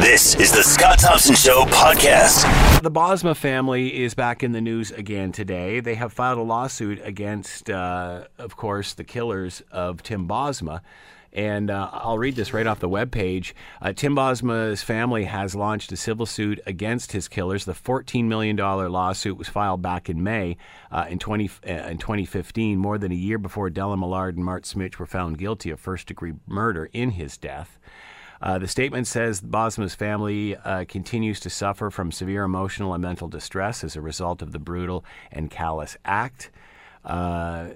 This is the Scott Thompson Show podcast. The Bosma family is back in the news again today. They have filed a lawsuit against, uh, of course, the killers of Tim Bosma. And uh, I'll read this right off the webpage. Uh, Tim Bosma's family has launched a civil suit against his killers. The $14 million lawsuit was filed back in May uh, in, 20, uh, in 2015, more than a year before Dellen Millard and Mark Smich were found guilty of first degree murder in his death. Uh, the statement says Bosma's family uh, continues to suffer from severe emotional and mental distress as a result of the brutal and callous act. Uh,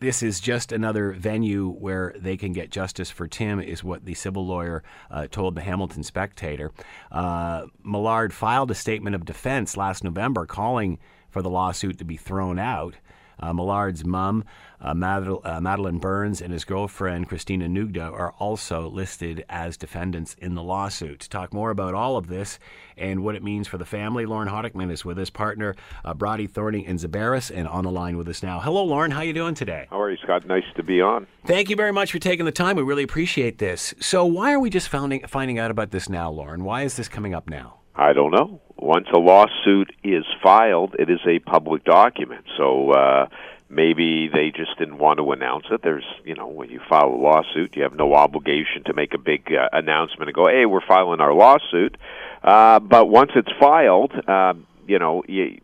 this is just another venue where they can get justice for Tim, is what the civil lawyer uh, told the Hamilton Spectator. Uh, Millard filed a statement of defense last November calling for the lawsuit to be thrown out. Uh, Millard's mom, uh, Madel- uh, Madeleine Burns, and his girlfriend, Christina Noudga, are also listed as defendants in the lawsuit. To talk more about all of this and what it means for the family, Lorne Honickman is with us, partner uh, Brauti Thorning and Zibarras, and on the line with us now. Hello, Lorne. How are you doing today? How are you, Scott? Nice to be on. Thank you very much for taking the time. We really appreciate this. So, why are we just finding, finding out about this now, Lorne? Why is this coming up now? I don't know. Once a lawsuit is filed, it is a public document. So uh, maybe they just didn't want to announce it. There's, you know, when you file a lawsuit, you have no obligation to make a big uh, announcement and go, "Hey, we're filing our lawsuit." Uh, but once it's filed, uh, you know, you,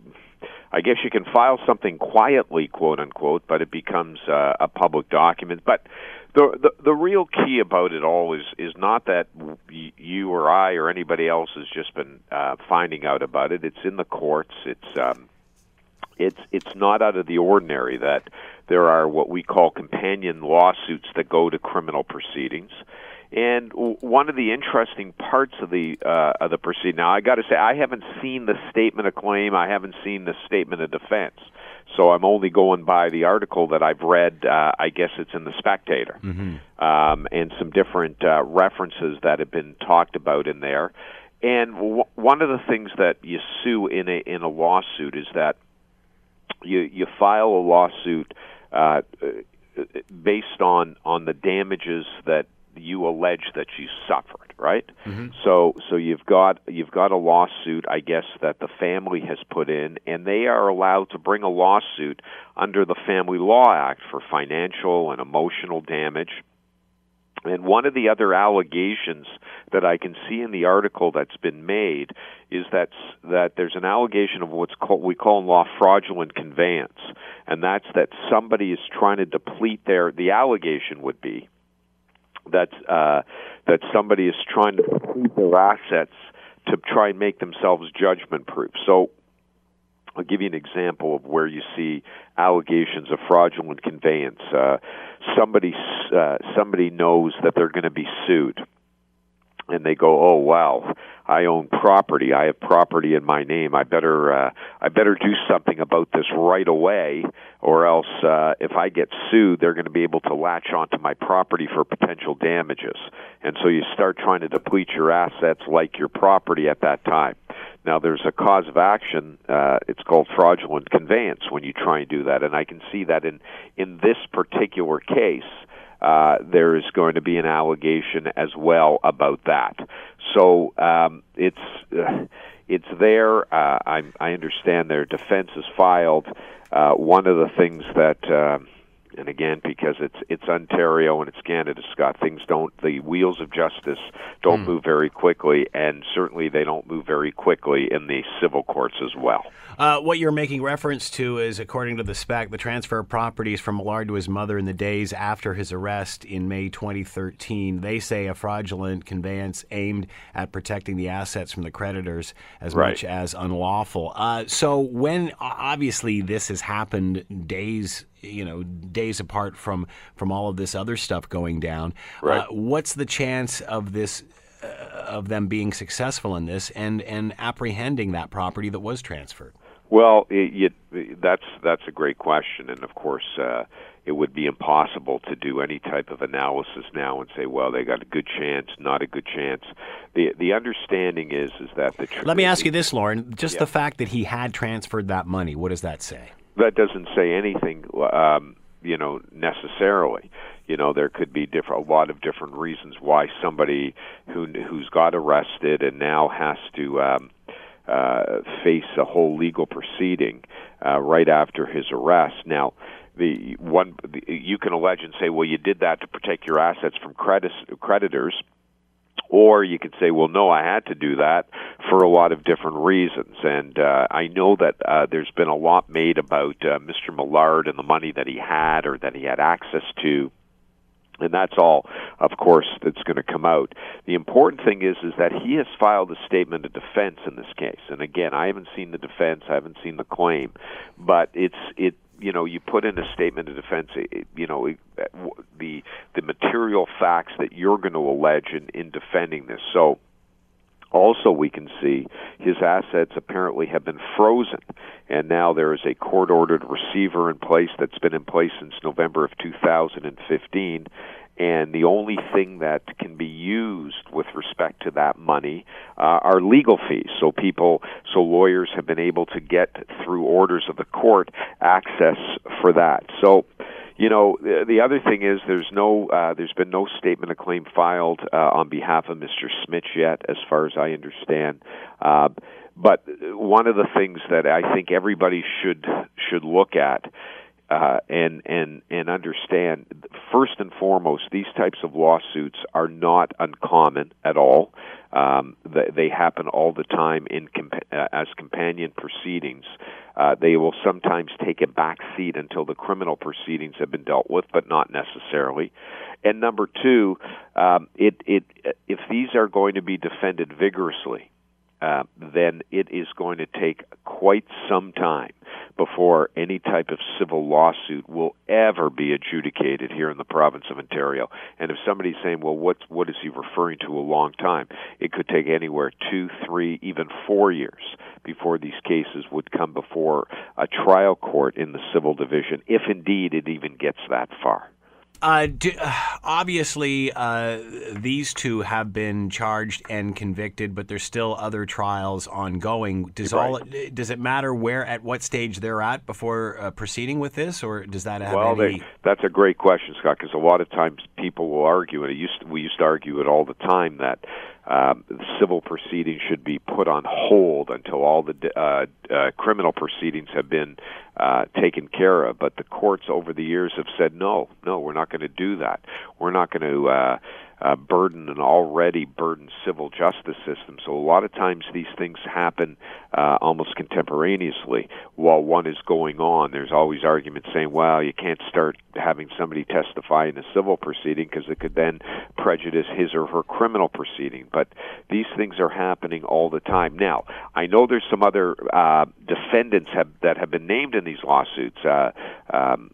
I guess you can file something quietly, quote unquote, but it becomes uh, a public document. But the, the the real key about it all is is not that you or I or anybody else has just been uh, finding out about it. It's in the courts. It's um, it's it's not out of the ordinary that there are what we call companion lawsuits that go to criminal proceedings. And one of the interesting parts of the uh, of the proceeding now, I got to say, I haven't seen the statement of claim. I haven't seen the statement of defense. So I'm only going by the article that I've read. Uh, I guess it's in the Spectator, mm-hmm. um, and some different uh, references that have been talked about in there. And w- one of the things that you sue in a in a lawsuit is that you you file a lawsuit uh, based on on the damages that you allege that you suffered, right? Mm-hmm. So so you've got you've got a lawsuit, I guess that the family has put in, and they are allowed to bring a lawsuit under the Family Law Act for financial and emotional damage. And one of the other allegations that I can see in the article that's been made is that that there's an allegation of what's called we call in law fraudulent conveyance, and that's that somebody is trying to deplete their. The allegation would be that uh, that somebody is trying to deplete their assets to try and make themselves judgment proof. So I'll give you an example of where you see allegations of fraudulent conveyance. Uh, somebody uh, somebody knows that they're going to be sued, and they go, "Oh wow, I own property. I have property in my name. I better uh, I better do something about this right away, or else uh, if I get sued, they're going to be able to latch onto my property for potential damages. And so you start trying to deplete your assets like your property at that time. Now there's a cause of action. Uh, it's called fraudulent conveyance when you try and do that, and I can see that in in this particular case uh, there is going to be an allegation as well about that. So um, it's uh, it's there. Uh, I, I understand their defense is filed. Uh, one of the things that uh, and again because it's it's Ontario and it's Canada, Scott. Things don't the wheels of justice don't mm. move very quickly, and certainly they don't move very quickly in the civil courts as well. Uh, what you're making reference to is, according to the spec, the transfer of properties from Millard to his mother in the days after his arrest in May 2013. They say a fraudulent conveyance aimed at protecting the assets from the creditors as right. much as unlawful. Uh, so when obviously this has happened days you know days apart from from all of this other stuff going down. Right. Uh, what's the chance of this? Uh, of them being successful in this and and apprehending that property that was transferred. Well, it, it, that's that's a great question, and of course, uh, it would be impossible to do any type of analysis now and say, well, they got a good chance, not a good chance. the The understanding is is that the. Tr- Let me ask you this, Lorne. Just yeah. the fact that he had transferred that money, what does that say? That doesn't say anything, um, you know, necessarily. you know there could be different a lot of different reasons why somebody who who's got arrested and now has to um, uh, face a whole legal proceeding uh, right after his arrest. Now, the one you can allege and say, well, you did that to protect your assets from credit, creditors. Or you could say, well, no, I had to do that for a lot of different reasons. And uh, I know that uh, there's been a lot made about uh, Mr. Millard and the money that he had or that he had access to and that's all of course that's going to come out the important thing is is that he has filed a statement of defense in this case and again i haven't seen the defense i haven't seen the claim but it's it you know you put in a statement of defense you know the the material facts that you're going to allege in, in defending this. So also we can see his assets apparently have been frozen and now there is a court ordered receiver in place that's been in place since November of 2015 and the only thing that can be used with respect to that money uh, are legal fees. So people, so lawyers have been able to get through orders of the court access for that. So, you know, the other thing is there's no, uh, there's been no statement of claim filed uh, on behalf of Mr. Smich yet, as far as I understand. Uh, but one of the things that I think everybody should should look at uh, and and and understand first and foremost these types of lawsuits are not uncommon at all. Um, they, they happen all the time in uh, as companion proceedings. Uh, they will sometimes take a back seat until the criminal proceedings have been dealt with, but not necessarily. And number two, um, it it if these are going to be defended vigorously, uh, then it is going to take quite some time before any type of civil lawsuit will ever be adjudicated here in the province of Ontario. And if somebody's saying, well, what, what is he referring to a long time? It could take anywhere two, three, even four years before these cases would come before a trial court in the civil division, if indeed it even gets that far. Uh, do, uh, obviously, uh, these two have been charged and convicted, but there's still other trials ongoing. Does right. all does it matter where at what stage they're at before uh, proceeding with this, or does that have well, any? They, that's a great question, Scott. Because a lot of times people will argue, and it used to, we used to argue it all the time that um, civil proceedings should be put on hold until all the uh, uh, criminal proceedings have been uh, taken care of. But the courts over the years have said, no, no, we're not going to do that. We're not going to uh, uh, burden an already burdened civil justice system. So a lot of times these things happen uh, almost contemporaneously while one is going on. There's always arguments saying, well, you can't start having somebody testify in a civil proceeding because it could then prejudice his or her criminal proceeding. But these things are happening all the time. Now, I know there's some other uh, defendants have, that have been named in these lawsuits. Uh, um,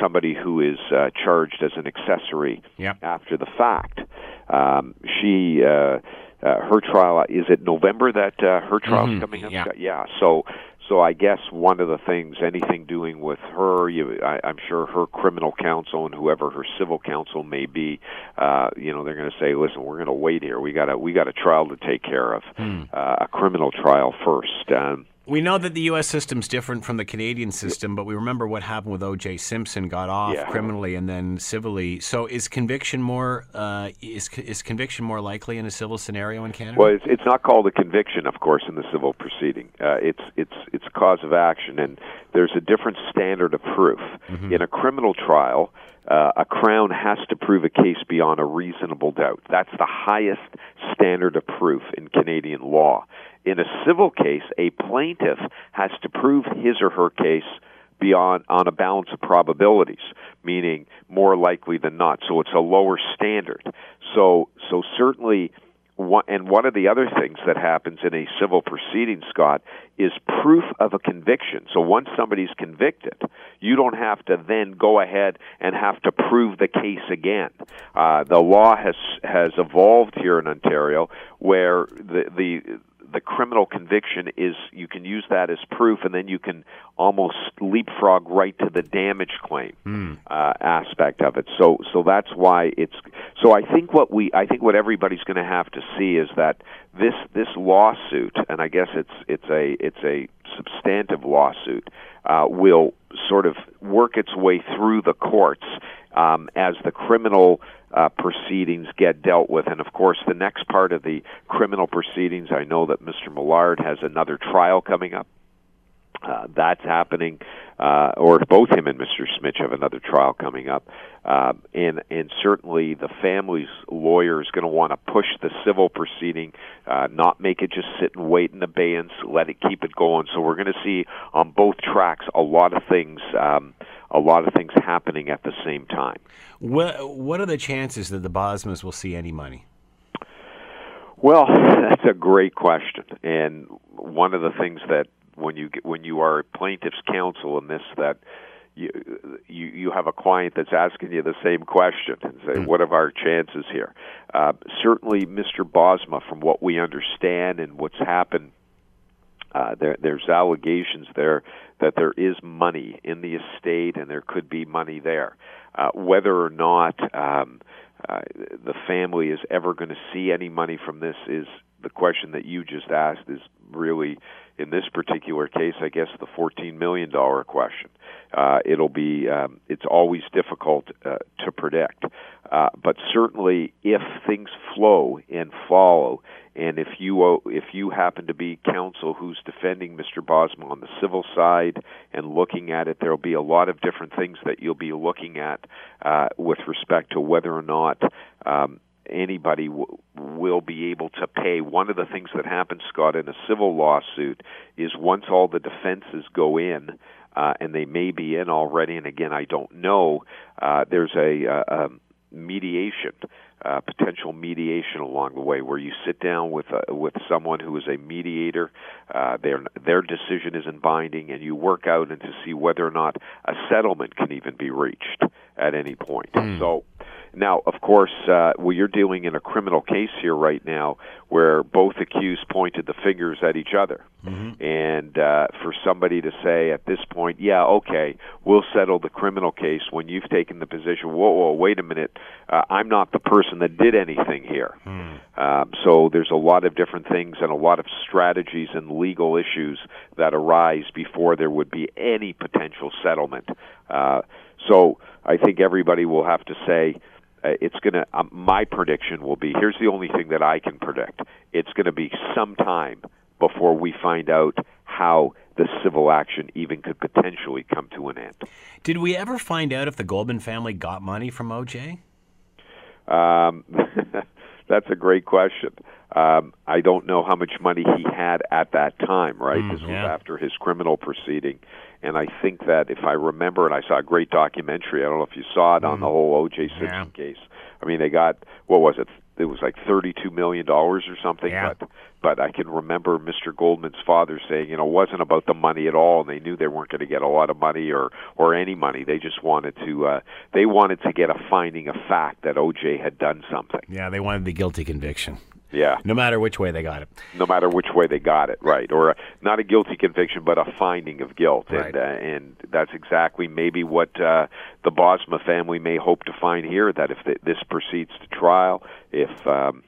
somebody who is uh, charged as an accessory yep. after the fact. Um, she. Uh, uh, her trial is it November that uh, her trial's mm-hmm. coming up? Yeah. yeah. So so I guess one of the things, anything doing with her, you, I, I'm sure her criminal counsel and whoever her civil counsel may be, uh, you know, they're going to say, listen, we're going to wait here. We got a we got a trial to take care of, hmm. uh, a criminal trial first. Um, we know that the U.S. system's different from the Canadian system, but we remember what happened with O.J. Simpson, got off yeah. criminally and then civilly. So, is conviction more uh, is is conviction more likely in a civil scenario in Canada? Well, it's, it's not called a conviction, of course, in the civil proceeding. Uh, it's it's it's a cause of action, and there's a different standard of proof mm-hmm. in a criminal trial. Uh, a crown has to prove a case beyond a reasonable doubt. That's the highest standard of proof in Canadian law. In a civil case, a plaintiff has to prove his or her case beyond on a balance of probabilities, meaning more likely than not. So it's a lower standard. So so certainly and one of the other things that happens in a civil proceeding, Scott, is proof of a conviction. So once somebody's convicted, you don't have to then go ahead and have to prove the case again. Uh, the law has has evolved here in Ontario where the the the criminal conviction is you can use that as proof, and then you can almost leapfrog right to the damage claim mm. uh, aspect of it. So, so that's why it's. So I think what we, I think what everybody's going to have to see is that this this lawsuit, and I guess it's it's a it's a substantive lawsuit uh, will sort of work its way through the courts um, as the criminal uh, proceedings get dealt with. And of course, the next part of the criminal proceedings, I know that Mr. Millard has another trial coming up. Uh, that's happening, uh, or both him and Mr. Smich have another trial coming up, uh, and and certainly the family's lawyer is going to want to push the civil proceeding, uh, not make it just sit and wait in abeyance, let it keep it going. So we're going to see on both tracks a lot of things. Um, a lot of things happening at the same time. What What are the chances that the Bosmas will see any money? Well, that's a great question, and one of the things that when you get, when you are plaintiff's counsel in this that you you you have a client that's asking you the same question and say, mm. "What are our chances here?" Uh, certainly, Mr. Bosma, from what we understand and what's happened, uh, there there's allegations there that there is money in the estate and there could be money there. Uh, whether or not um, uh, the family is ever going to see any money from this is the question that you just asked is really in this particular case, I guess the $14 million question. Uh, it'll be, um, it's always difficult uh, to predict. Uh, but certainly, if things flow and follow, and if you if you happen to be counsel who's defending Mr. Bosma on the civil side and looking at it, there'll be a lot of different things that you'll be looking at uh, with respect to whether or not um, anybody w- will be able to pay. One of the things that happens, Scott, in a civil lawsuit is once all the defenses go in, uh, and they may be in already, and again, I don't know, uh, there's a, a, uh, a mediation. Uh, potential mediation along the way, where you sit down with uh, with someone who is a mediator, uh, their their decision isn't binding, and you work out and to see whether or not a settlement can even be reached at any point. Mm. So now, of course, uh, well, you're dealing in a criminal case here right now where both accused pointed the fingers at each other. Mm-hmm. And uh, for somebody to say at this point, yeah, okay, we'll settle the criminal case when you've taken the position, whoa, whoa wait a minute, uh, I'm not the person that did anything here. Mm. Um, so there's a lot of different things and a lot of strategies and legal issues that arise before there would be any potential settlement. Uh, so I think everybody will have to say, it's going to um, my prediction will be here's the only thing that I can predict it's going to be some time before we find out how the civil action even could potentially come to an end. Did we ever find out if the Goldman family got money from OJ? Um, that's a great question. Um, I don't know how much money he had at that time, right? Mm, this yeah. was after his criminal proceeding. And I think that if I remember, and I saw a great documentary, I don't know if you saw it on the mm. whole O.J. Simpson yeah. case. I mean, they got, what was it? It was like $32 million or something. Yeah. But, but I can remember Mr. Goldman's father saying, you know, it wasn't about the money at all. And they knew they weren't going to get a lot of money or, or any money. They just wanted to, uh, they wanted to get a finding of fact that O.J. had done something. Yeah, they wanted the guilty conviction. Yeah. No matter which way they got it. No matter which way they got it, right? Or a, not a guilty conviction, but a finding of guilt, right. and uh, and that's exactly maybe what uh, the Bosma family may hope to find here. That if this proceeds to trial, if um,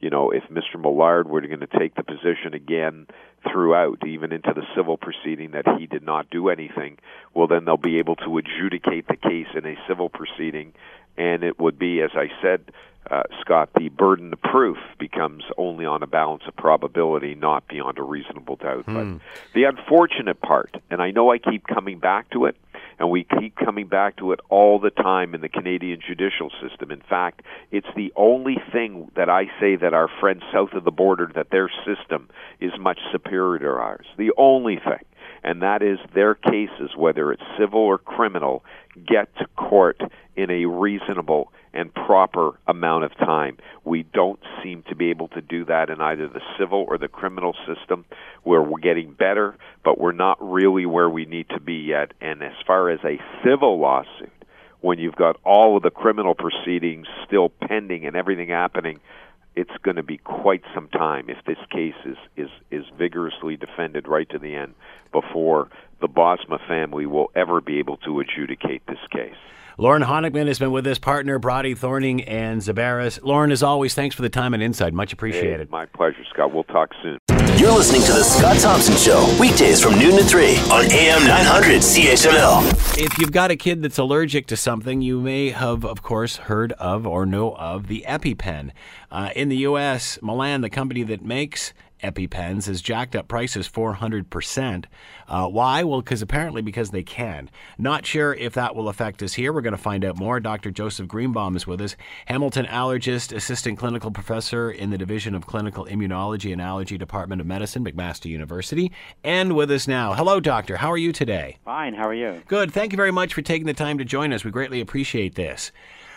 you know, if Mr. Millard were going to take the position again throughout, even into the civil proceeding, that he did not do anything, well, then they'll be able to adjudicate the case in a civil proceeding, and it would be, as I said, uh, Scott, the burden of proof becomes only on a balance of probability, not beyond a reasonable doubt. Hmm. But the unfortunate part, and I know I keep coming back to it, and we keep coming back to it all the time in the Canadian judicial system. In fact, it's the only thing that I say that our friends south of the border that their system is much superior to ours. The only thing and that is their cases, whether it's civil or criminal, get to court in a reasonable and proper amount of time. We don't seem to be able to do that in either the civil or the criminal system, where we're getting better, but we're not really where we need to be yet. And as far as a civil lawsuit, when you've got all of the criminal proceedings still pending and everything happening, it's going to be quite some time if this case is, is, is vigorously defended right to the end before the Bosma family will ever be able to adjudicate this case. Lorne Honickman has been with us, partner Brauti Thorning and Zibarras. Lorne, as always, thanks for the time and insight. Much appreciated. Hey, my pleasure, Scott. We'll talk soon. You're listening to The Scott Thompson Show, weekdays from noon to 3 on AM 900 CHML. If you've got a kid that's allergic to something, you may have, of course, heard of or know of the EpiPen. Uh, in the U.S., Mylan, the company that makes EpiPens has jacked up prices 400%. Uh, why? Well, because apparently because they can. Not sure if that will affect us here. We're going to find out more. Dr. Joseph Greenbaum is with us, Hamilton allergist, assistant clinical professor in the Division of Clinical Immunology and Allergy Department of Medicine, McMaster University, and with us now. Hello, doctor. How are you today? Fine. How are you? Good. Thank you very much for taking the time to join us. We greatly appreciate this.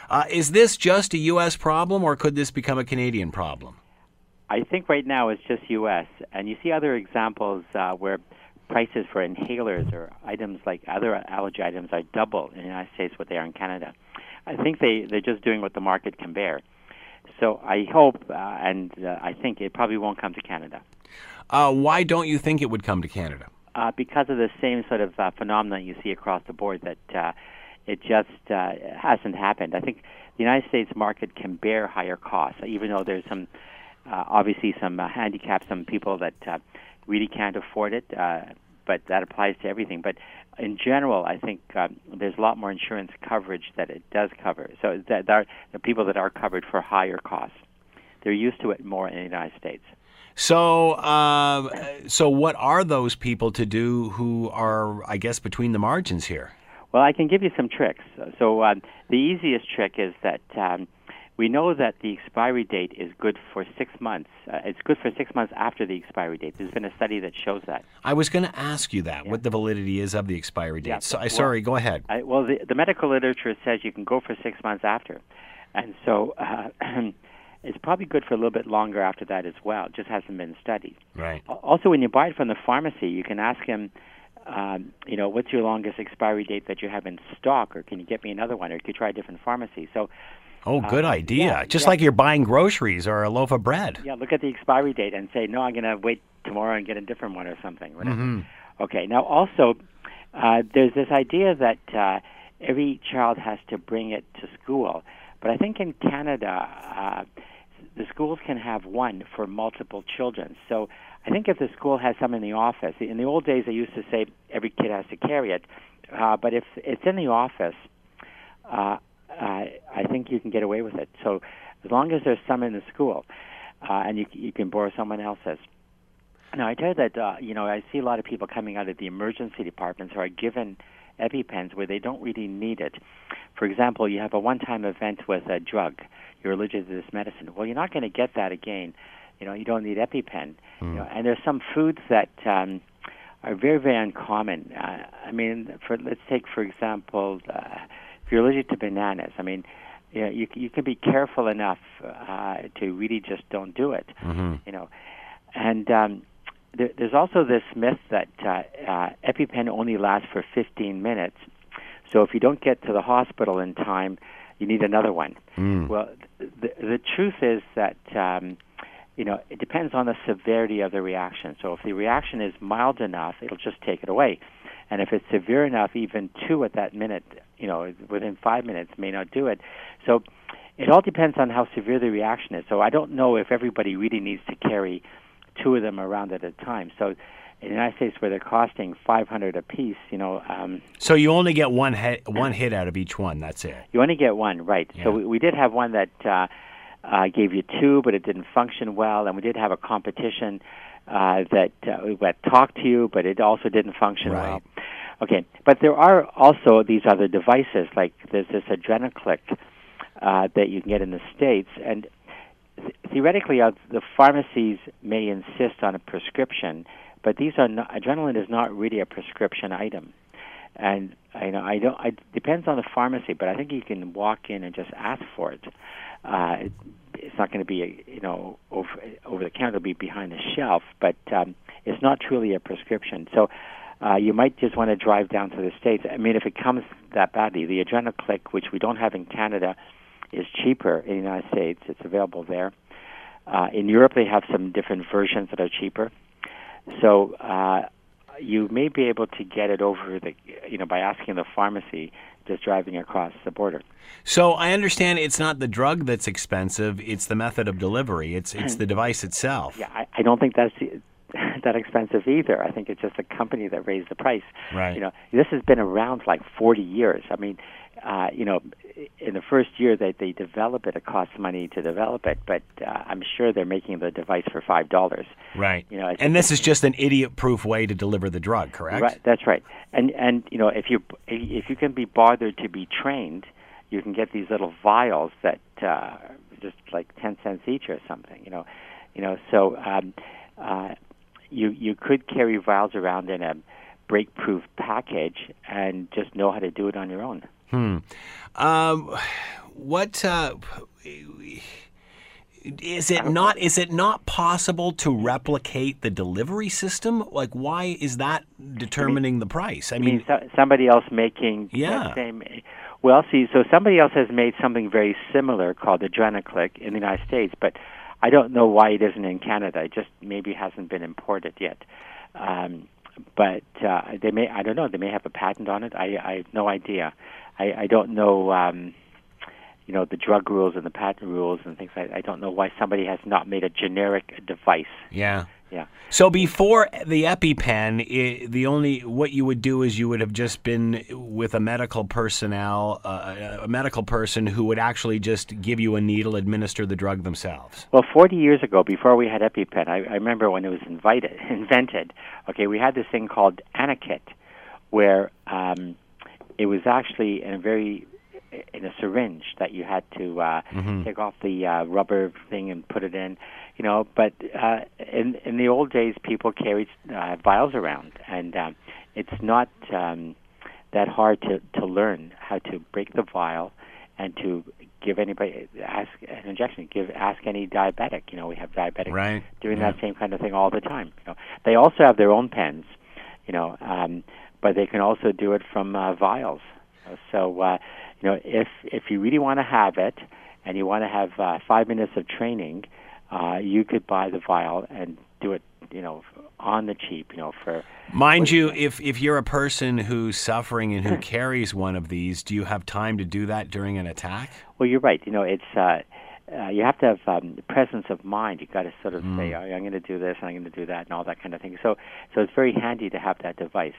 Uh, is this just a U.S. problem, or could this become a Canadian problem? I think right now it's just U.S. And you see other examples uh, where prices for inhalers or items like other allergy items are double in the United States what they are in Canada. I think they they're just doing what the market can bear. So I hope uh, and uh, I think it probably won't come to Canada. Uh, why don't you think it would come to Canada? Uh, because of the same sort of uh, phenomenon you see across the board that uh, it just uh, hasn't happened. I think the United States market can bear higher costs, even though there's some uh, obviously some uh, handicaps, some people that uh, really can't afford it, uh, but that applies to everything. But in general, I think um, there's a lot more insurance coverage that it does cover. So that there are the people that are covered for higher costs. They're used to it more in the United States. So, uh, so what are those people to do who are, I guess, between the margins here? Well, I can give you some tricks. So, um, the easiest trick is that um, we know that the expiry date is good for six months. Uh, it's good for six months after the expiry date. There's been a study that shows that. I was going to ask you that, Yeah. what the validity is of the expiry date. Yeah, so, I well- sorry, go ahead. I, well, the, the medical literature says you can go for six months after, and so uh, it's probably good for a little bit longer after that as well. It just hasn't been studied. Right. Also, when you buy it from the pharmacy, you can ask him, um, you know, what's your longest expiry date that you have in stock, or can you get me another one, or you could try a different pharmacy. So, Oh, good idea. yeah, Just yeah. like you're buying groceries or a loaf of bread. yeah, look at the expiry date and say, no, I'm going to wait tomorrow and get a different one or something. Whatever. Okay. Now, also, uh, there's this idea that uh, every child has to bring it to school, but I think in Canada, uh, the schools can have one for multiple children. So I think if the school has some in the office, in the old days they used to say every kid has to carry it, uh, but if it's in the office, uh, I I think you can get away with it. So as long as there's some in the school, uh, and you you can borrow someone else's. Now I tell you that uh, you know I see a lot of people coming out of the emergency departments who are given EpiPens where they don't really need it. For example, you have a one-time event with a drug. You're allergic to this medicine. Well, you're not going to get that again. You know, you don't need EpiPen. You know, and there's some foods that um, are very, very uncommon. Uh, I mean, for let's take for example, uh, if you're allergic to bananas. I mean, you know, you you can be careful enough uh, to really just don't do it. You know, and um, there, there's also this myth that uh, uh, EpiPen only lasts for 15 minutes. So if you don't get to the hospital in time, you need another one. Well, the, the truth is that um, you know it depends on the severity of the reaction. So if the reaction is mild enough, it'll just take it away, and if it's severe enough, even two at that minute, you know, within five minutes may not do it. So it all depends on how severe the reaction is. So I don't know if everybody really needs to carry two of them around at a time. So in the United States, where they're costing 500 a piece, you know, um, So you only get one hit, one hit out of each one. That's it. you only get one, right? Yeah. So we, we did have one that uh, uh, gave you two, but it didn't function well, and we did have a competition uh, that uh, that talked to you, but it also didn't function Right. well. Okay, but there are also these other devices, like there's this Adrenaclick uh, that you can get in the states, and th- theoretically, uh, the pharmacies may insist on a prescription, but these are not, adrenaline is not really a prescription item and I know I don't. I depends on the pharmacy, but I think you can walk in and just ask for it. Uh, it it's not going to be you know over over the counter. It'll be behind the shelf, but um, it's not truly a prescription. So. Uh, you might just want to drive down to the states. I mean, if it comes that badly, the Adrenaclick, which we don't have in Canada, is cheaper in the United States. It's available there. Uh, in Europe, they have some different versions that are cheaper. So uh, you may be able to get it over the, you know, by asking the pharmacy just driving across the border. So I understand it's not the drug that's expensive; it's the method of delivery. It's it's the device itself. Yeah, I, I don't think that's that expensive either. I think it's just the company that raised the price. Right. You know, this has been around like 40 years. I mean, uh, you know, in the first year that they develop it, it costs money to develop it, but uh, I'm sure they're making the device for five dollars. Right. You know, it's and this is just an idiot-proof way to deliver the drug, correct? Right, that's right. And and you know, if you if you can be bothered to be trained, you can get these little vials that uh, just like ten cents each or something. You know, you know. So um, uh, you you could carry vials around in a break-proof package and just know how to do it on your own. Um, what uh, is it not? Is it not possible to replicate the delivery system? Like, why is that determining the price? I mean, mean, so, somebody else making Yeah. same. Well, see, so somebody else has made something very similar called Adrenaclick in the United States, but I don't know why it isn't in Canada. It just maybe hasn't been imported yet. Um, but uh, they may, I don't know, they may have a patent on it. I, I have no idea. I, I don't know, um, you know, the drug rules and the patent rules and things like I don't know why somebody has not made a generic device. yeah. Yeah. So before the EpiPen, i the only what you would do is you would have just been with a medical personnel, uh, a medical person who would actually just give you a needle, administer the drug themselves. Well, 40 years ago, before we had EpiPen, I, I remember when it was invited, invented. Okay, we had this thing called Anakit, where um, it was actually in a very in a syringe that you had to uh, take off the uh, rubber thing and put it in. You know, but uh, in in the old days, people carried uh, vials around, and um, it's not um, that hard to to learn how to break the vial and to give anybody ask an injection. Give ask any diabetic. You know, we have diabetics Right, doing yeah. that same kind of thing all the time. You know, they also have their own pens. You know, um, but they can also do it from uh, vials. So, uh, you know, if if you really want to have it and you want to have uh, five minutes of training, uh, you could buy the vial and do it. You know, on the cheap. You know, for Mind you, if if you're a person who's suffering and who carries one of these, do you have time to do that during an attack? Well, you're right. You know, it's uh, uh, you have to have um, presence of mind. You've got to sort of say, oh, "I'm going to do this, and I'm going to do that," and all that kind of thing. So, so it's very handy to have that device.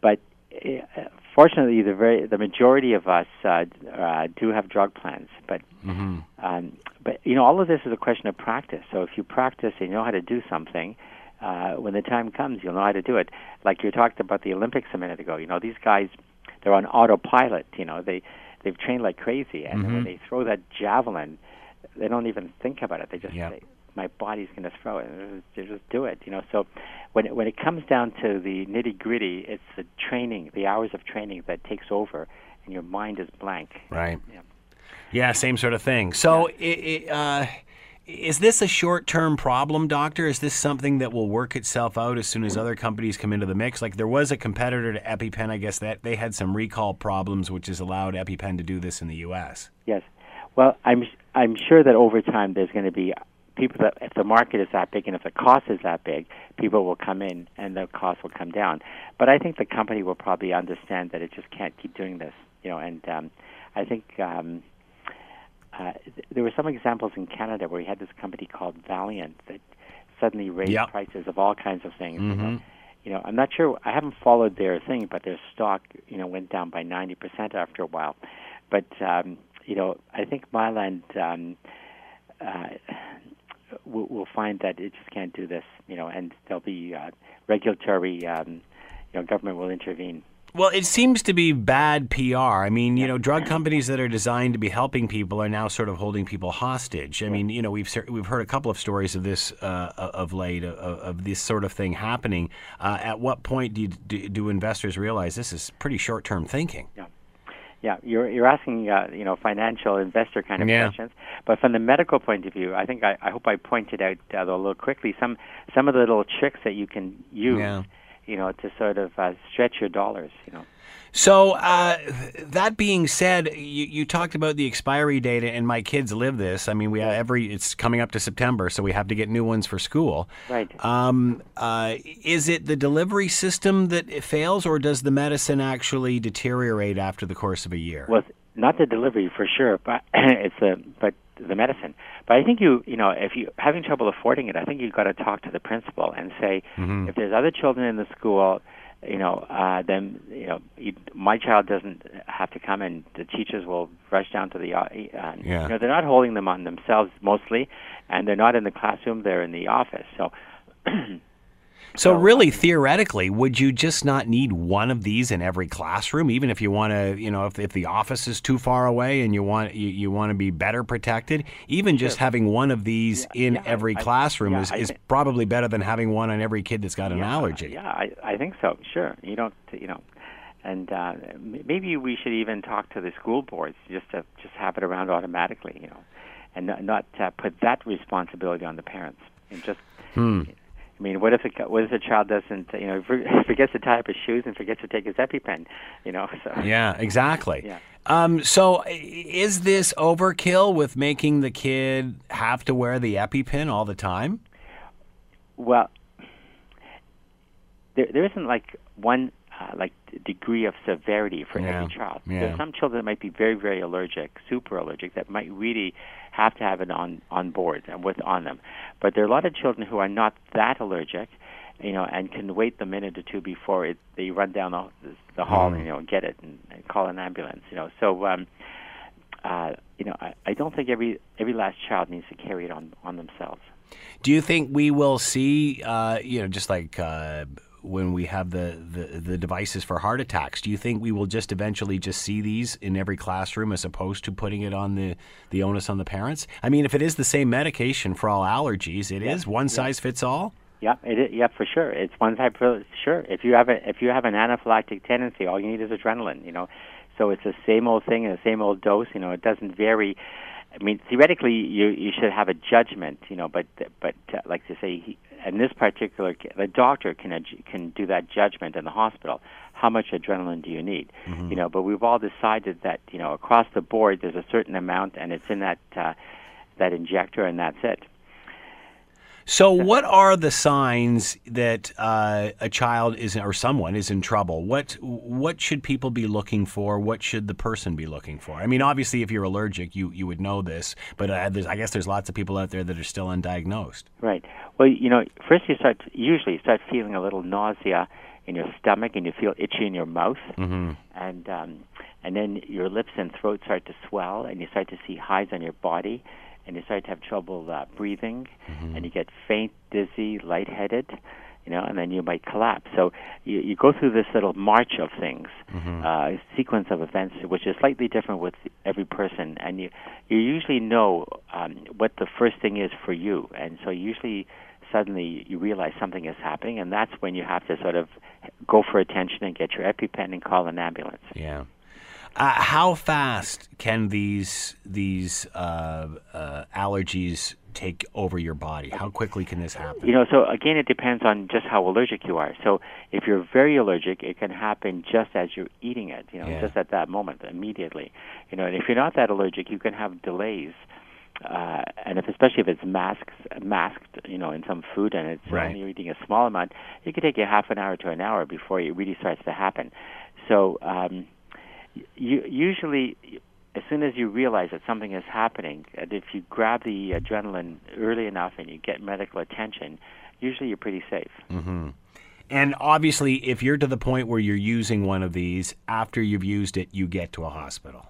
But uh, fortunately, the very the majority of us uh, uh, do have drug plans. But um, but you know, all of this is a question of practice. So if you practice and you know how to do something. Uh, when the time comes, you'll know how to do it. Like you talked about the Olympics a minute ago. You know, these guys, they're on autopilot. You know, they they've trained like crazy, and when they throw that javelin, they don't even think about it. They just Yep. say, "My body's going to throw it." They just do it. You know. So when it, when it comes down to the nitty gritty, it's the training, the hours of training that takes over, and your mind is blank. Right. Yeah. Yeah, same sort of thing. So, i i uh, is this a short-term problem, doctor? Is this something that will work itself out as soon as other companies come into the mix? Like there was a competitor to EpiPen, I guess that they had some recall problems, which has allowed EpiPen to do this in the U.S. Yes. Well, I'm I'm sure that over time there's going to be people that if the market is that big and if the cost is that big, people will come in and the cost will come down. But I think the company will probably understand that it just can't keep doing this, you know. And um, I think um, uh, th- there were some examples in Canada where we had this company called Valeant that suddenly raised Yep. prices of all kinds of things. You know, you know, I'm not sure. I haven't followed their thing, but their stock, you know, went down by 90% after a while. But um, you know, I think Mylan um, uh, will, will find that it just can't do this. You know, and there'll be uh, regulatory, um, you know, government will intervene. Well, it seems to be bad PR. I mean, you know, drug companies that are designed to be helping people are now sort of holding people hostage. I mean, you know, we've we've heard a couple of stories of this uh, of late of, of this sort of thing happening. Uh, at what point do, you, do do investors realize this is pretty short term thinking? Yeah, you're you're asking uh, you know financial investor kind of Yeah. questions, but from the medical point of view, I think I, I hope I pointed out uh, a little quickly some some of the little tricks that you can use. Yeah. You know, to sort of uh, stretch your dollars, you know. So uh, that being said, you, you talked about the expiry date, and my kids live this. I mean, we have every it's coming up to September, so we have to get new ones for school. Right. Um, uh, is it the delivery system that fails, or does the medicine actually deteriorate after the course of a year? Well, not the delivery for sure, but it's a but the medicine. But I think you you know if you having trouble affording it, I think you've got to talk to the principal and say if there's other children in the school, you know, uh, then you know you, my child doesn't have to come, and the teachers will rush down to the. Uh, uh, Yeah. You know, they're not holding them on themselves mostly, and they're not in the classroom; they're in the office. So. So really, theoretically, would you just not need one of these in every classroom, even if you want to, you know, if, if the office is too far away and you want you, you want to be better protected, even just having one of these in yeah, every I- classroom yeah, is, is probably better than having one on every kid that's got an yeah, allergy. Yeah, I, I think so. Sure, you don't, you know, and uh, maybe we should even talk to the school boards just to just have it around automatically, you know, and not, not uh, put that responsibility on the parents. And just, Hmm. I mean, what if a, what if a child doesn't, you know, forgets to tie up his shoes and forgets to take his EpiPen, you know? So Yeah, exactly. Yeah. Um, so, is this overkill with making the kid have to wear the EpiPen all the time? Well, there there isn't like one uh, like degree of severity for Yeah, every child. yeah. There's some children that might be very very allergic, super allergic, that might really have to have it on on board and with on them. But there are a lot of children who are not that allergic. You know, and can wait the minute or two before it, they run down the, the hall, and, you know, get it and, and call an ambulance. You know, so um, uh, you know, I, I don't think every every last child needs to carry it on on themselves. Do you think we will see, uh, you know, just like uh, when we have the, the, the devices for heart attacks, do you think we will just eventually just see these in every classroom as opposed to putting it on the, the onus on the parents? I mean, if it is the same medication for all allergies, it is one size fits all? Yeah, it is, yeah, for sure. It's one type of sure. If you have a if you have an anaphylactic tendency, all you need is adrenaline. You know, so it's the same old thing and the same old dose. You know, it doesn't vary. I mean, theoretically, you you should have a judgment. You know, but but uh, like to say, he, in this particular, the doctor can can do that judgment in the hospital. How much adrenaline do you need? You know, but we've all decided that you know across the board there's a certain amount, and it's in that uh, that injector, and that's it. So, what are the signs that uh, a child is or someone is in trouble? What what should people be looking for? What should the person be looking for? I mean, obviously, if you're allergic, you, you would know this, but uh, there's, I guess there's lots of people out there that are still undiagnosed. Right. Well, you know, first you start usually you start feeling a little nausea in your stomach, and you feel itchy in your mouth, mm-hmm. and um, and then your lips and throat start to swell, and you start to see hives on your body, and you start to have trouble uh, breathing, and you get faint, dizzy, lightheaded. You know, and then you might collapse. So you, you go through this little march of things, uh, sequence of events, which is slightly different with every person, and you you usually know um, what the first thing is for you, and so usually suddenly you realize something is happening, and that's when you have to sort of go for attention and get your EpiPen and call an ambulance. Yeah. Uh, how fast can these these uh, uh, allergies take over your body? How quickly can this happen? You know, so again, it depends on just how allergic you are. So if you're very allergic, it can happen just as you're eating it. You know, Yeah. just at that moment, immediately. You know, and if you're not that allergic, you can have delays. Uh, and if, especially if it's masks, masked, you know, in some food, and it's Right. only eating a small amount, it could take you half an hour to an hour before it really starts to happen. So, um, you, usually, as soon as you realize that something is happening, and if you grab the adrenaline early enough and you get medical attention, usually you're pretty safe. Mm-hmm. And obviously, if you're to the point where you're using one of these, after you've used it, you get to a hospital.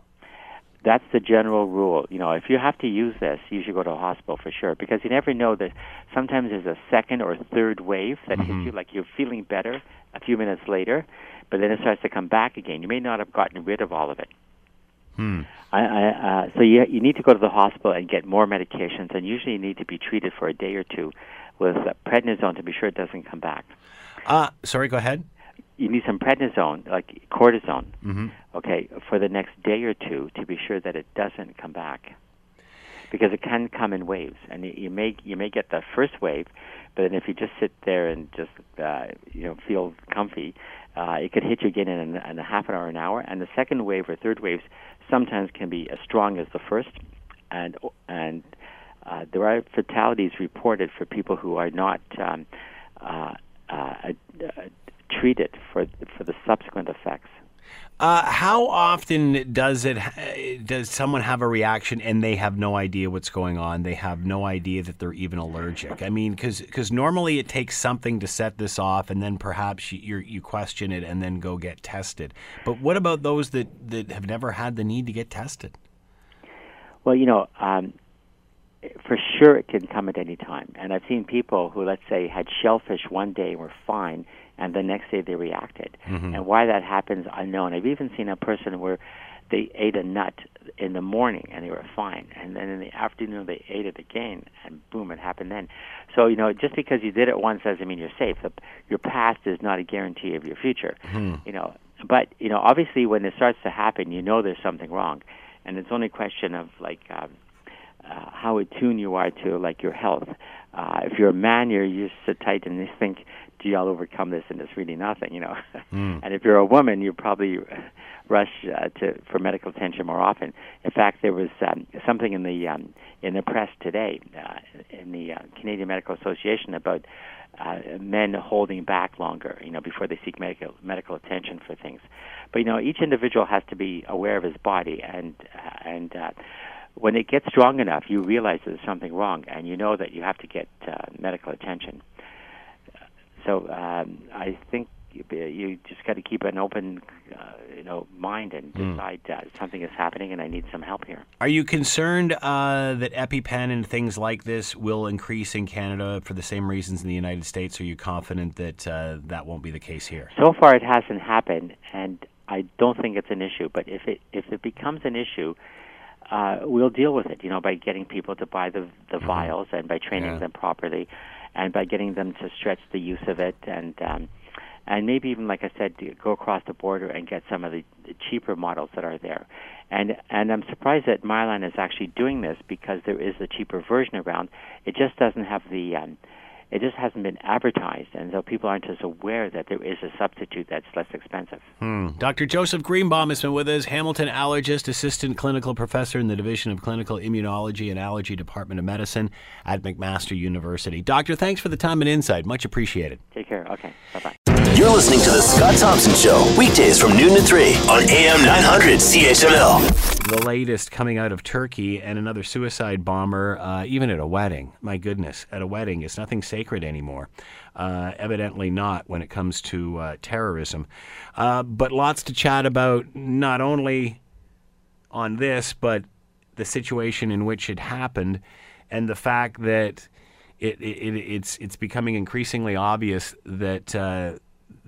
That's the general rule. You know, if you have to use this, you should go to a hospital for sure because you never know that sometimes there's a second or third wave that hits mm-hmm. you like you're feeling better a few minutes later, but then it starts to come back again. You may not have gotten rid of all of it. I, I, uh, so you, you need to go to the hospital and get more medications, and usually you need to be treated for a day or two with uh, prednisone to be sure it doesn't come back. Uh, sorry, go ahead. you need some prednisone, like cortisone, okay, for the next day or two to be sure that it doesn't come back. because it can come in waves, and you, you may you may get the first wave, but then if you just sit there and just uh, you know feel comfy, uh, it could hit you again in a, in a half an hour, an hour, and the second wave or third waves sometimes can be as strong as the first, and and uh, there are fatalities reported for people who are not um, uh, uh, treated for for the subsequent effects. Uh, how often does it does someone have a reaction and they have no idea what's going on? They have no idea that they're even allergic. I mean, because normally it takes something to set this off, and then perhaps you you question it and then go get tested. But what about those that that have never had the need to get tested? Well, you know, um, for sure it can come at any time, and I've seen people who, let's say, had shellfish one day and were fine, and the next day they reacted. Mm-hmm. And why that happens, unknown. I've even seen a person where they ate a nut in the morning and they were fine, and then in the afternoon they ate it again, and boom, it happened then. So you know, just because you did it once doesn't mean you're safe. The, your past is not a guarantee of your future. Mm-hmm. You know, but you know, obviously when it starts to happen, you know there's something wrong, and it's only a question of like. Um, uh, how attuned you are to like your health. Uh, if you're a man, you're used to tight and you think gee, I'll overcome this, and it's really nothing, you know. Mm. and if you're a woman, you probably rush uh, to for medical attention more often. In fact, there was um, something in the um, in the press today, uh, in the uh, Canadian Medical Association, about uh, men holding back longer, you know, before they seek medical medical attention for things. But you know, each individual has to be aware of his body, and uh, and uh, when it gets strong enough, you realize there's something wrong, and you know that you have to get uh, medical attention. So um, I think you, you just got to keep an open, uh, you know, mind and hmm. decide mm. uh, something is happening and I need some help here. Are you concerned uh, that EpiPen and things like this will increase in Canada for the same reasons in the United States? Are you confident that uh, that won't be the case here? So far, it hasn't happened, and I don't think it's an issue. But if it if it becomes an issue, uh, we'll deal with it. You know, by getting people to buy the the mm-hmm. vials and by training yeah. them properly and by getting them to stretch the use of it and um, and maybe even like I said, go across the border and get some of the, cheaper models that are there. And and I'm surprised that Mylan is actually doing this because there is a cheaper version around. It just doesn't have the um, it just hasn't been advertised, and so people aren't as aware that there is a substitute that's less expensive. Hmm. Dr. Joseph Greenbaum has been with us, Hamilton allergist, assistant clinical professor in the Division of Clinical Immunology and Allergy Department of Medicine at McMaster University. Doctor, thanks for the time and insight. Much appreciated. Take care. Okay. Bye bye. You're listening to The Scott Thompson Show, weekdays from noon to 3 on AM 900 CHML the latest coming out of Turkey and another suicide bomber, uh, even at a wedding. My goodness, at a wedding, it's nothing sacred anymore. Uh, evidently not when it comes to uh, terrorism. Uh, but lots to chat about, not only on this, but the situation in which it happened and the fact that it, it, it's, it's becoming increasingly obvious that uh,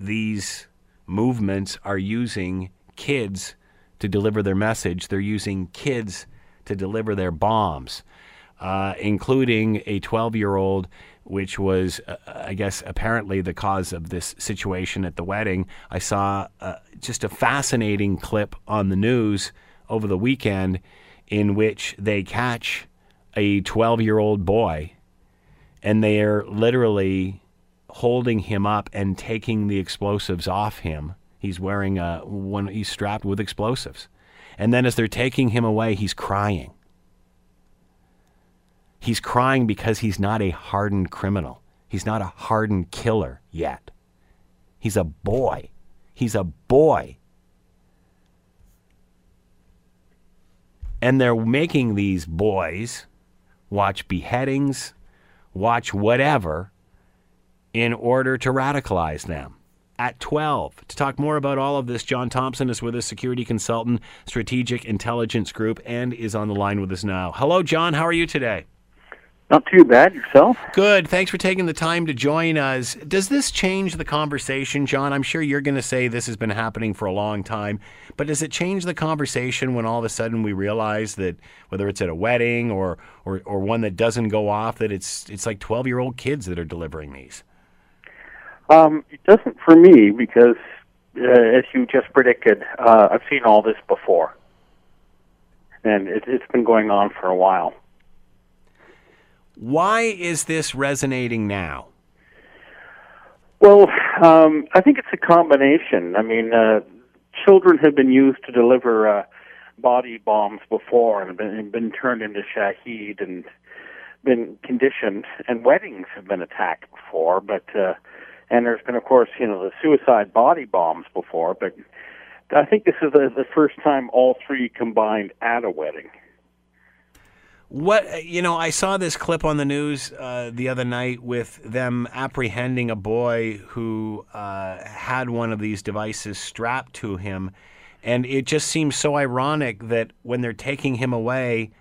these movements are using kids to deliver their message. They're using kids to deliver their bombs, uh, including a 12 year old, which was, uh, I guess, apparently the cause of this situation at the wedding. I saw uh, just a fascinating clip on the news over the weekend in which they catch a 12 year old boy and they are literally holding him up and taking the explosives off him He's wearing a one. He's strapped with explosives, and then as they're taking him away, he's crying. He's crying because he's not a hardened criminal. He's not a hardened killer yet. He's a boy. He's a boy. And they're making these boys watch beheadings, watch whatever, in order to radicalize them at 12. To talk more about all of this, John Thompson is with us, security consultant, Strategic Intelligence Group, and is on the line with us now. Hello, John. How are you today? Not too bad. Yourself? Good. Thanks for taking the time to join us. Does this change the conversation, John? I'm sure you're going to say this has been happening for a long time, but does it change the conversation when all of a sudden we realize that whether it's at a wedding or or, or one that doesn't go off, that it's it's like 12 year old kids that are delivering these? Um, it doesn't for me because, uh, as you just predicted, uh, I've seen all this before, and it, it's been going on for a while. Why is this resonating now? Well, um, I think it's a combination. I mean, uh, children have been used to deliver uh, body bombs before and been, been turned into shaheed and been conditioned, and weddings have been attacked before, but uh, and there's been, of course, you know, the suicide body bombs before, but I think this is the, the first time all three combined at a wedding. What you know, I saw this clip on the news uh, the other night with them apprehending a boy who uh, had one of these devices strapped to him, and it just seems so ironic that when they're taking him away,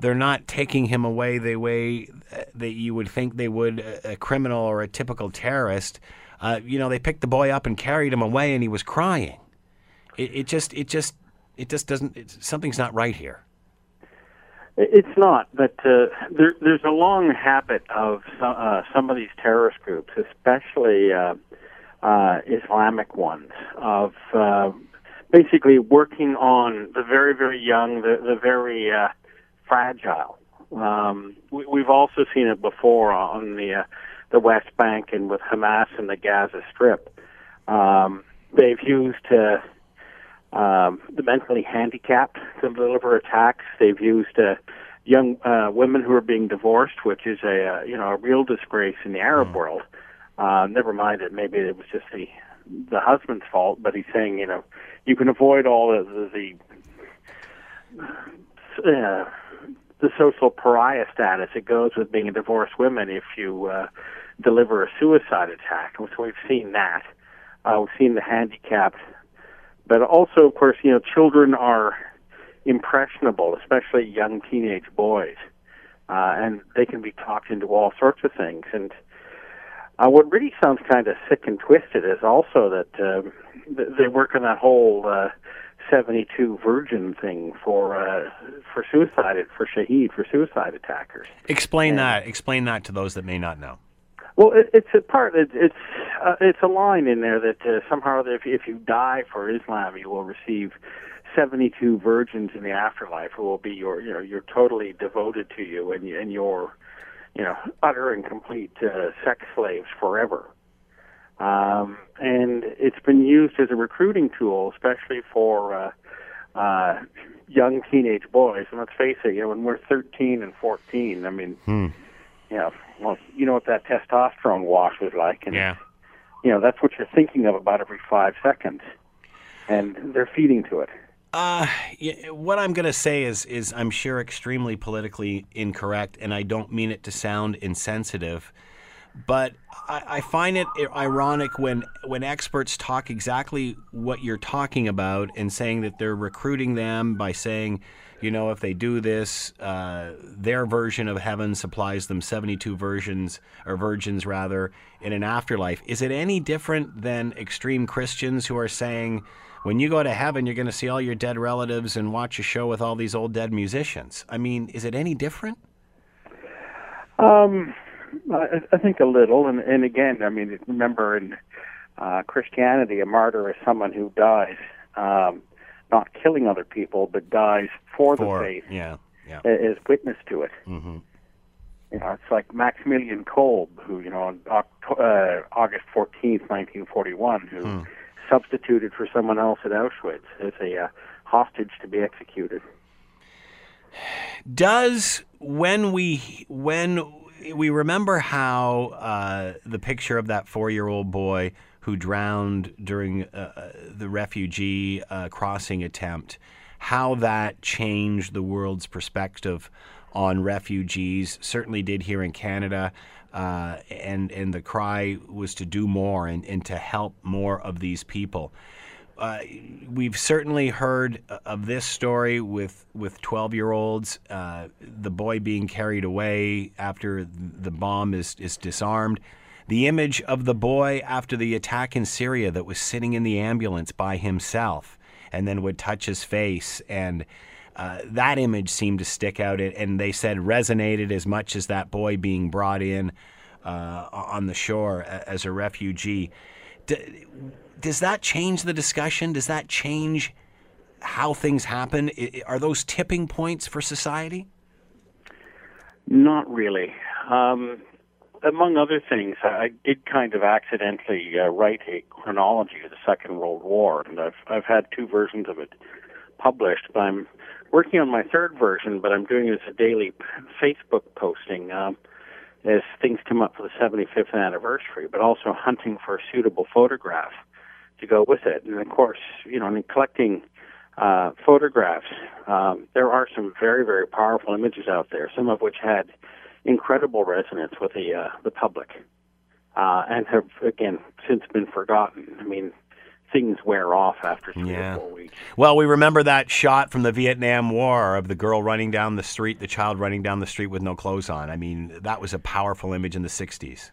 they're not taking him away the way uh, that you would think they would a criminal or a typical terrorist. Uh, you know, they picked the boy up and carried him away, and he was crying. It, it just, it just, it just doesn't. something's not right here. It's not, but uh, there, there's a long habit of some, uh, some of these terrorist groups, especially uh, uh, Islamic ones, of uh, basically working on the very, very young, the, the very uh, fragile. Um, we, we've also seen it before on the uh, the West Bank and with Hamas and the Gaza Strip. Um, they've used uh, um, the mentally handicapped to deliver attacks. They've used uh, young uh, women who are being divorced, which is a uh, you know a real disgrace in the Arab mm. world. Uh, never mind that maybe it was just the the husband's fault, but he's saying you know you can avoid all the the, the uh, the social pariah status that goes with being a divorced woman if you uh, deliver a suicide attack. So we've seen that. Uh, we've seen the handicapped but also, of course, you know, children are impressionable, especially young teenage boys, uh, and they can be talked into all sorts of things. And uh, what really sounds kind of sick and twisted is also that uh, they work on that whole uh, 72 virgin thing for uh, for suicide for shaheed for suicide attackers. Explain and, that. Explain that to those that may not know. Well, it, it's a part. It, it's uh, it's a line in there that uh, somehow if if you die for Islam, you will receive seventy two virgins in the afterlife who will be your you know you're totally devoted to you and and your you know utter and complete uh, sex slaves forever. Um, and it's been used as a recruiting tool, especially for uh, uh, young teenage boys. And let's face it, you know, when we're 13 and 14, I mean, hmm. you know, well, you know what that testosterone wash was like, and yeah. you know that's what you're thinking of about every five seconds, and they're feeding to it. Uh, what I'm going to say is, is I'm sure extremely politically incorrect, and I don't mean it to sound insensitive, but I, I find it ironic when when experts talk exactly what you're talking about and saying that they're recruiting them by saying you know, if they do this, uh, their version of heaven supplies them 72 versions, or virgins rather, in an afterlife. Is it any different than extreme Christians who are saying, when you go to heaven, you're going to see all your dead relatives and watch a show with all these old dead musicians? I mean, is it any different? Um, I, I think a little. And, and again, I mean, remember in uh, Christianity, a martyr is someone who dies. Um, not killing other people, but dies for, for the faith. Yeah, yeah. As witness to it. Mm-hmm. You know, it's like Maximilian Kolbe, who you know on uh, August fourteenth, nineteen forty-one, who hmm. substituted for someone else at Auschwitz as a uh, hostage to be executed. Does when we when we remember how uh, the picture of that four-year-old boy who drowned during uh, uh, the refugee uh, crossing attempt, how that changed the world's perspective on refugees. Certainly did here in Canada. Uh, and and the cry was to do more and, and to help more of these people. Uh, we've certainly heard of this story with with 12 year olds, uh, the boy being carried away after the bomb is is disarmed the image of the boy after the attack in Syria that was sitting in the ambulance by himself and then would touch his face. And uh, that image seemed to stick out, and they said resonated as much as that boy being brought in uh, on the shore as a refugee. D- does that change the discussion? Does that change how things happen? Are those tipping points for society? Not really. Um, among other things, I did kind of accidentally uh, write a chronology of the Second World War, and I've I've had two versions of it published. But I'm working on my third version, but I'm doing it as a daily Facebook posting um, as things come up for the 75th anniversary, but also hunting for a suitable photograph to go with it. And of course, you know, in collecting uh, photographs, um, there are some very, very powerful images out there, some of which had incredible resonance with the uh, the public, uh, and have again since been forgotten. I mean, things wear off after three Yeah. or four weeks. Well, we remember that shot from the Vietnam War of the girl running down the street, the child running down the street with no clothes on. I mean, that was a powerful image in the 60s.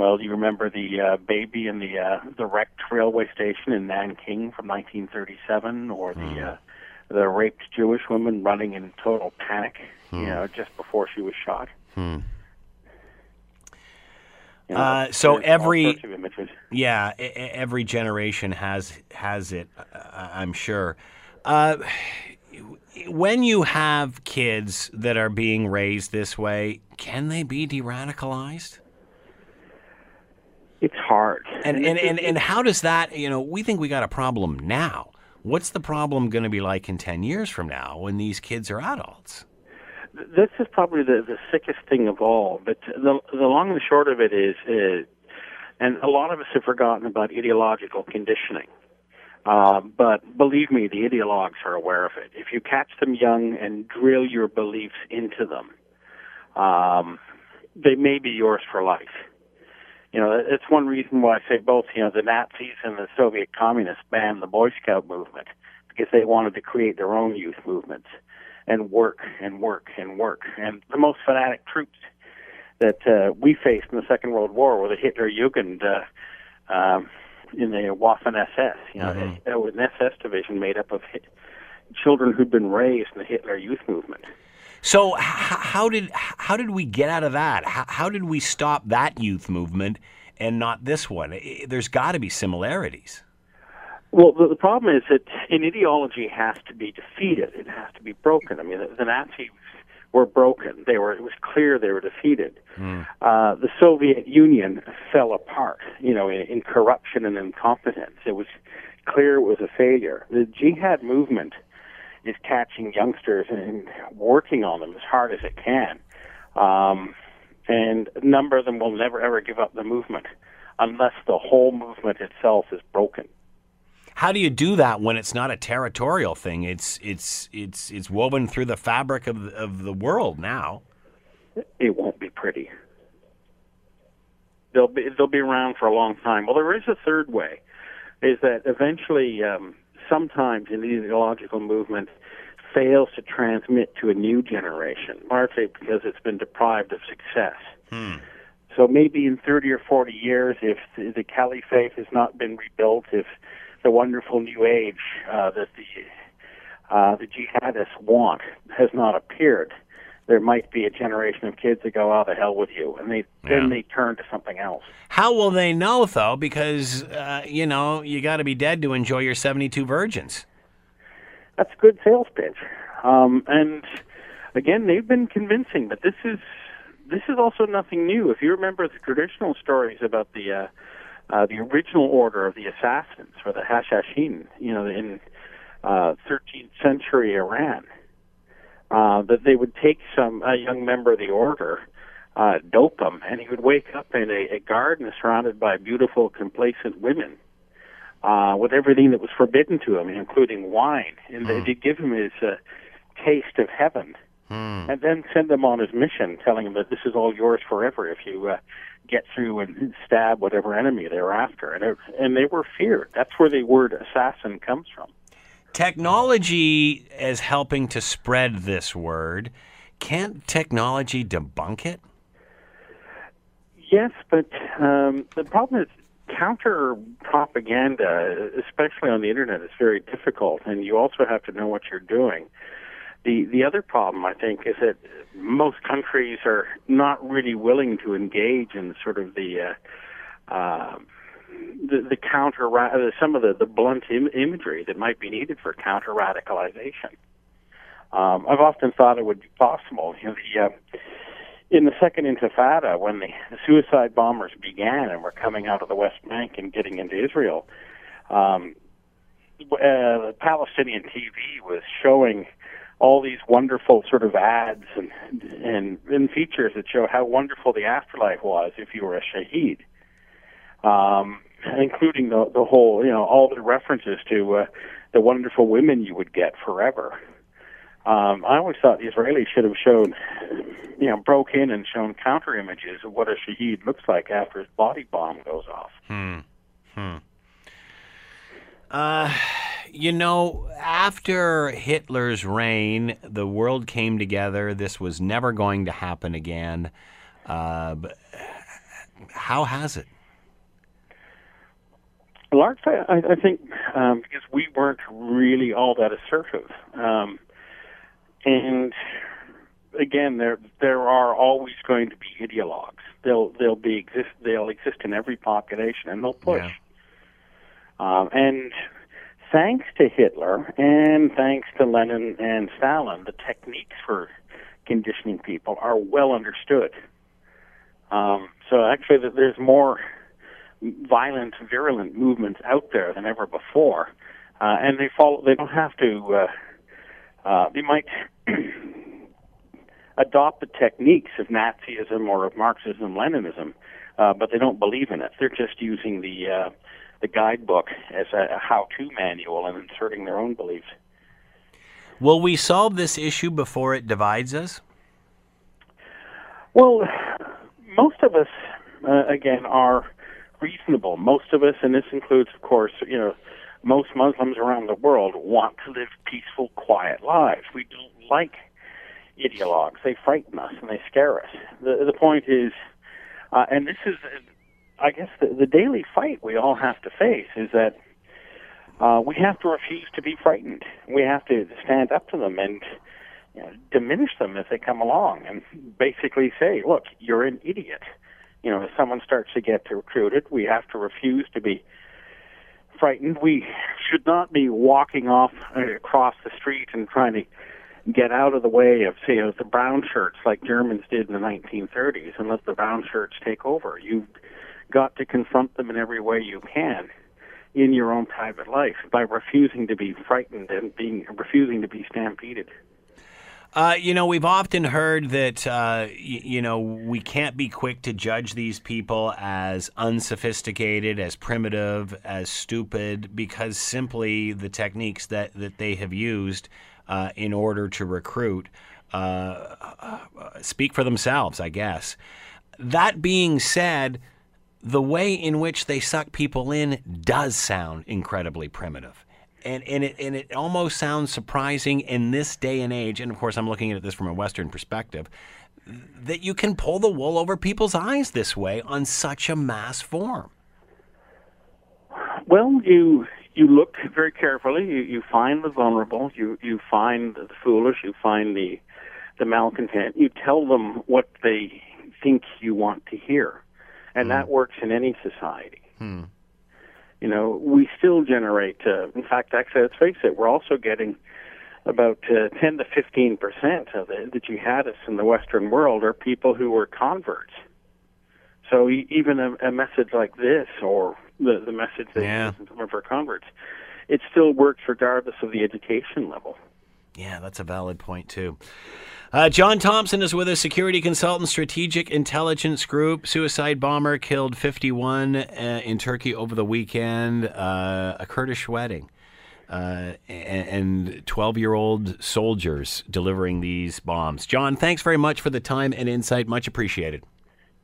Well, do you remember the uh, baby in the uh, the wrecked railway station in Nanking from 1937, or the Hmm. uh, the raped Jewish woman running in total panic, Hmm. you know, just before she was shot? You know, Uh, so every- sorts of images. Yeah, every generation has has it. Uh, I'm sure. Uh, when you have kids that are being raised this way, can they be de-radicalized? It's hard. And and, and and how does that? You know, we think we got a problem now. What's the problem going to be like in ten years from now when these kids are adults? this is probably the, the sickest thing of all. But the, the long and the short of it is, is, and a lot of us have forgotten about ideological conditioning. Uh, but believe me, the ideologues are aware of it. If you catch them young and drill your beliefs into them, um, they may be yours for life. You know, it's one reason why I say both, you know, the Nazis and the Soviet communists banned the Boy Scout movement because they wanted to create their own youth movements and work and work and work. And the most fanatic troops that uh, we faced in the Second World War were the Hitler Jugend uh, um, in the Waffen SS. You know, it, it was an SS division made up of hit, children who'd been raised in the Hitler Youth Movement. So h- how did how did we get out of that? How, how did we stop that youth movement and not this one? There's got to be similarities. Well, the, the problem is that an ideology has to be defeated. It has to be broken. I mean, the, the Nazis were broken. They were. It was clear they were defeated. Uh, the Soviet Union fell apart. You know, in, in corruption and incompetence. It was clear it was a failure. The jihad movement is catching youngsters and working on them as hard as it can. Um, and a number of them will never ever give up the movement unless the whole movement itself is broken. How do you do that when it's not a territorial thing? It's it's it's it's woven through the fabric of the, of the world now. it won't be pretty. They'll be they'll be around for a long time. Well, there is a third way, is that eventually, um, sometimes an ideological movement fails to transmit to a new generation, largely because it's been deprived of success. So maybe in 30 or 40 years, if the, the caliphate has not been rebuilt, if the wonderful new age uh, that the uh, the jihadists want has not appeared, there might be a generation of kids that go, "Oh, the hell with you," and they Yeah. then they turn to something else. How will they know though? Because uh, you know you got to be dead to enjoy your seventy-two virgins. That's a good sales pitch. Um, and again, they've been convincing, but this is this is also nothing new. If you remember the traditional stories about the uh, uh, the original order of the assassins or the Hashashin, you know, in uh, 13th century Iran, uh, that they would take some a young member of the order, uh, dope him, and he would wake up in a, a garden surrounded by beautiful, complacent women uh, with everything that was forbidden to him, including wine, and they they'd give him his uh, taste of heaven, and then send him on his mission, telling him that this is all yours forever if you uh, get through and stab whatever enemy they're after. And it, and they were feared. That's where the word assassin comes from. Technology is helping to spread this word. Can't technology debunk it? Yes, but um, the problem is counter propaganda, especially on the internet, is very difficult, and you also have to know what you're doing. The the other problem, I think, is that most countries are not really willing to engage in sort of the uh, uh, the, the counter some of the, the blunt Im- imagery that might be needed for counter radicalization. Um, I've often thought it would be possible. You know, the uh, in the Second Intifada, when the, the suicide bombers began and were coming out of the West Bank and getting into Israel, um, uh, Palestinian TV was showing all these wonderful sort of ads and, and and features that show how wonderful the afterlife was if you were a shaheed, um, including the the whole you know all the references to uh, the wonderful women you would get forever. Um, I always thought the Israelis should have shown, you know, broke in and shown counter images of what a shaheed looks like after his body bomb goes off. Hmm. Hmm. Uh, you know, after Hitler's reign, the world came together. This was never going to happen again. Uh, but how has it? Largely, I, I think um, because we weren't really all that assertive, um, and again, there there are always going to be ideologues. They'll they'll be exist they'll exist in every population, and they'll push. Yeah. Um, and thanks to Hitler and thanks to Lenin and Stalin, the techniques for conditioning people are well understood. Um, so actually, there's more violent, virulent movements out there than ever before, uh, and they follow. They don't have to. Uh, uh, they might adopt the techniques of Nazism or of Marxism, Leninism, uh, but they don't believe in it. They're just using the uh, the guidebook as a, a how-to manual and inserting their own beliefs. Will we solve this issue before it divides us? Well, most of us, uh, again, are reasonable. Most of us, and this includes, of course, you know, most Muslims around the world want to live peaceful, quiet lives. We don't like ideologues. They frighten us and they scare us. The, the point is, uh, and this is, I guess, the, the daily fight we all have to face is that uh, we have to refuse to be frightened. We have to stand up to them and you know, diminish them as they come along and basically say, look, you're an idiot. You know, if someone starts to get recruited, we have to refuse to be frightened. We should not be walking off uh, across the street and trying to get out of the way of, say, of the brown shirts like Germans did in the 1930s and let the brown shirts take over. You've got to confront them in every way you can in your own private life by refusing to be frightened and being refusing to be stampeded. Uh, you know, we've often heard that, uh, y- you know, we can't be quick to judge these people as unsophisticated, as primitive, as stupid, because simply the techniques that, that they have used uh, in order to recruit uh, uh, speak for themselves, I guess. That being said, the way in which they suck people in does sound incredibly primitive. And, and it and it almost sounds surprising in this day and age, and of course I'm looking at this from a Western perspective, that you can pull the wool over people's eyes this way on such a mass form. Well, you you look very carefully. You, you find the vulnerable. You you find the foolish. You find the the malcontent. You tell them what they think you want to hear, and that works in any society. Hmm. You know, we still generate. Uh, in fact, actually, let's face it, we're also getting about uh, 10 to 15 percent of the, the jihadists in the Western world are people who were converts. So e- even a, a message like this, or the the message that Yeah. some of our converts, it still works regardless of the education level. Yeah, that's a valid point too. Uh, John Thompson is with us, security consultant, strategic intelligence group. Suicide bomber killed 51 uh, in Turkey over the weekend. Uh, a Kurdish wedding. Uh, and 12 year old soldiers delivering these bombs. John, thanks very much for the time and insight. Much appreciated.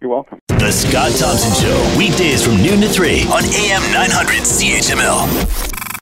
You're welcome. The Scott Thompson Show, weekdays from noon to 3 on AM 900 CHML.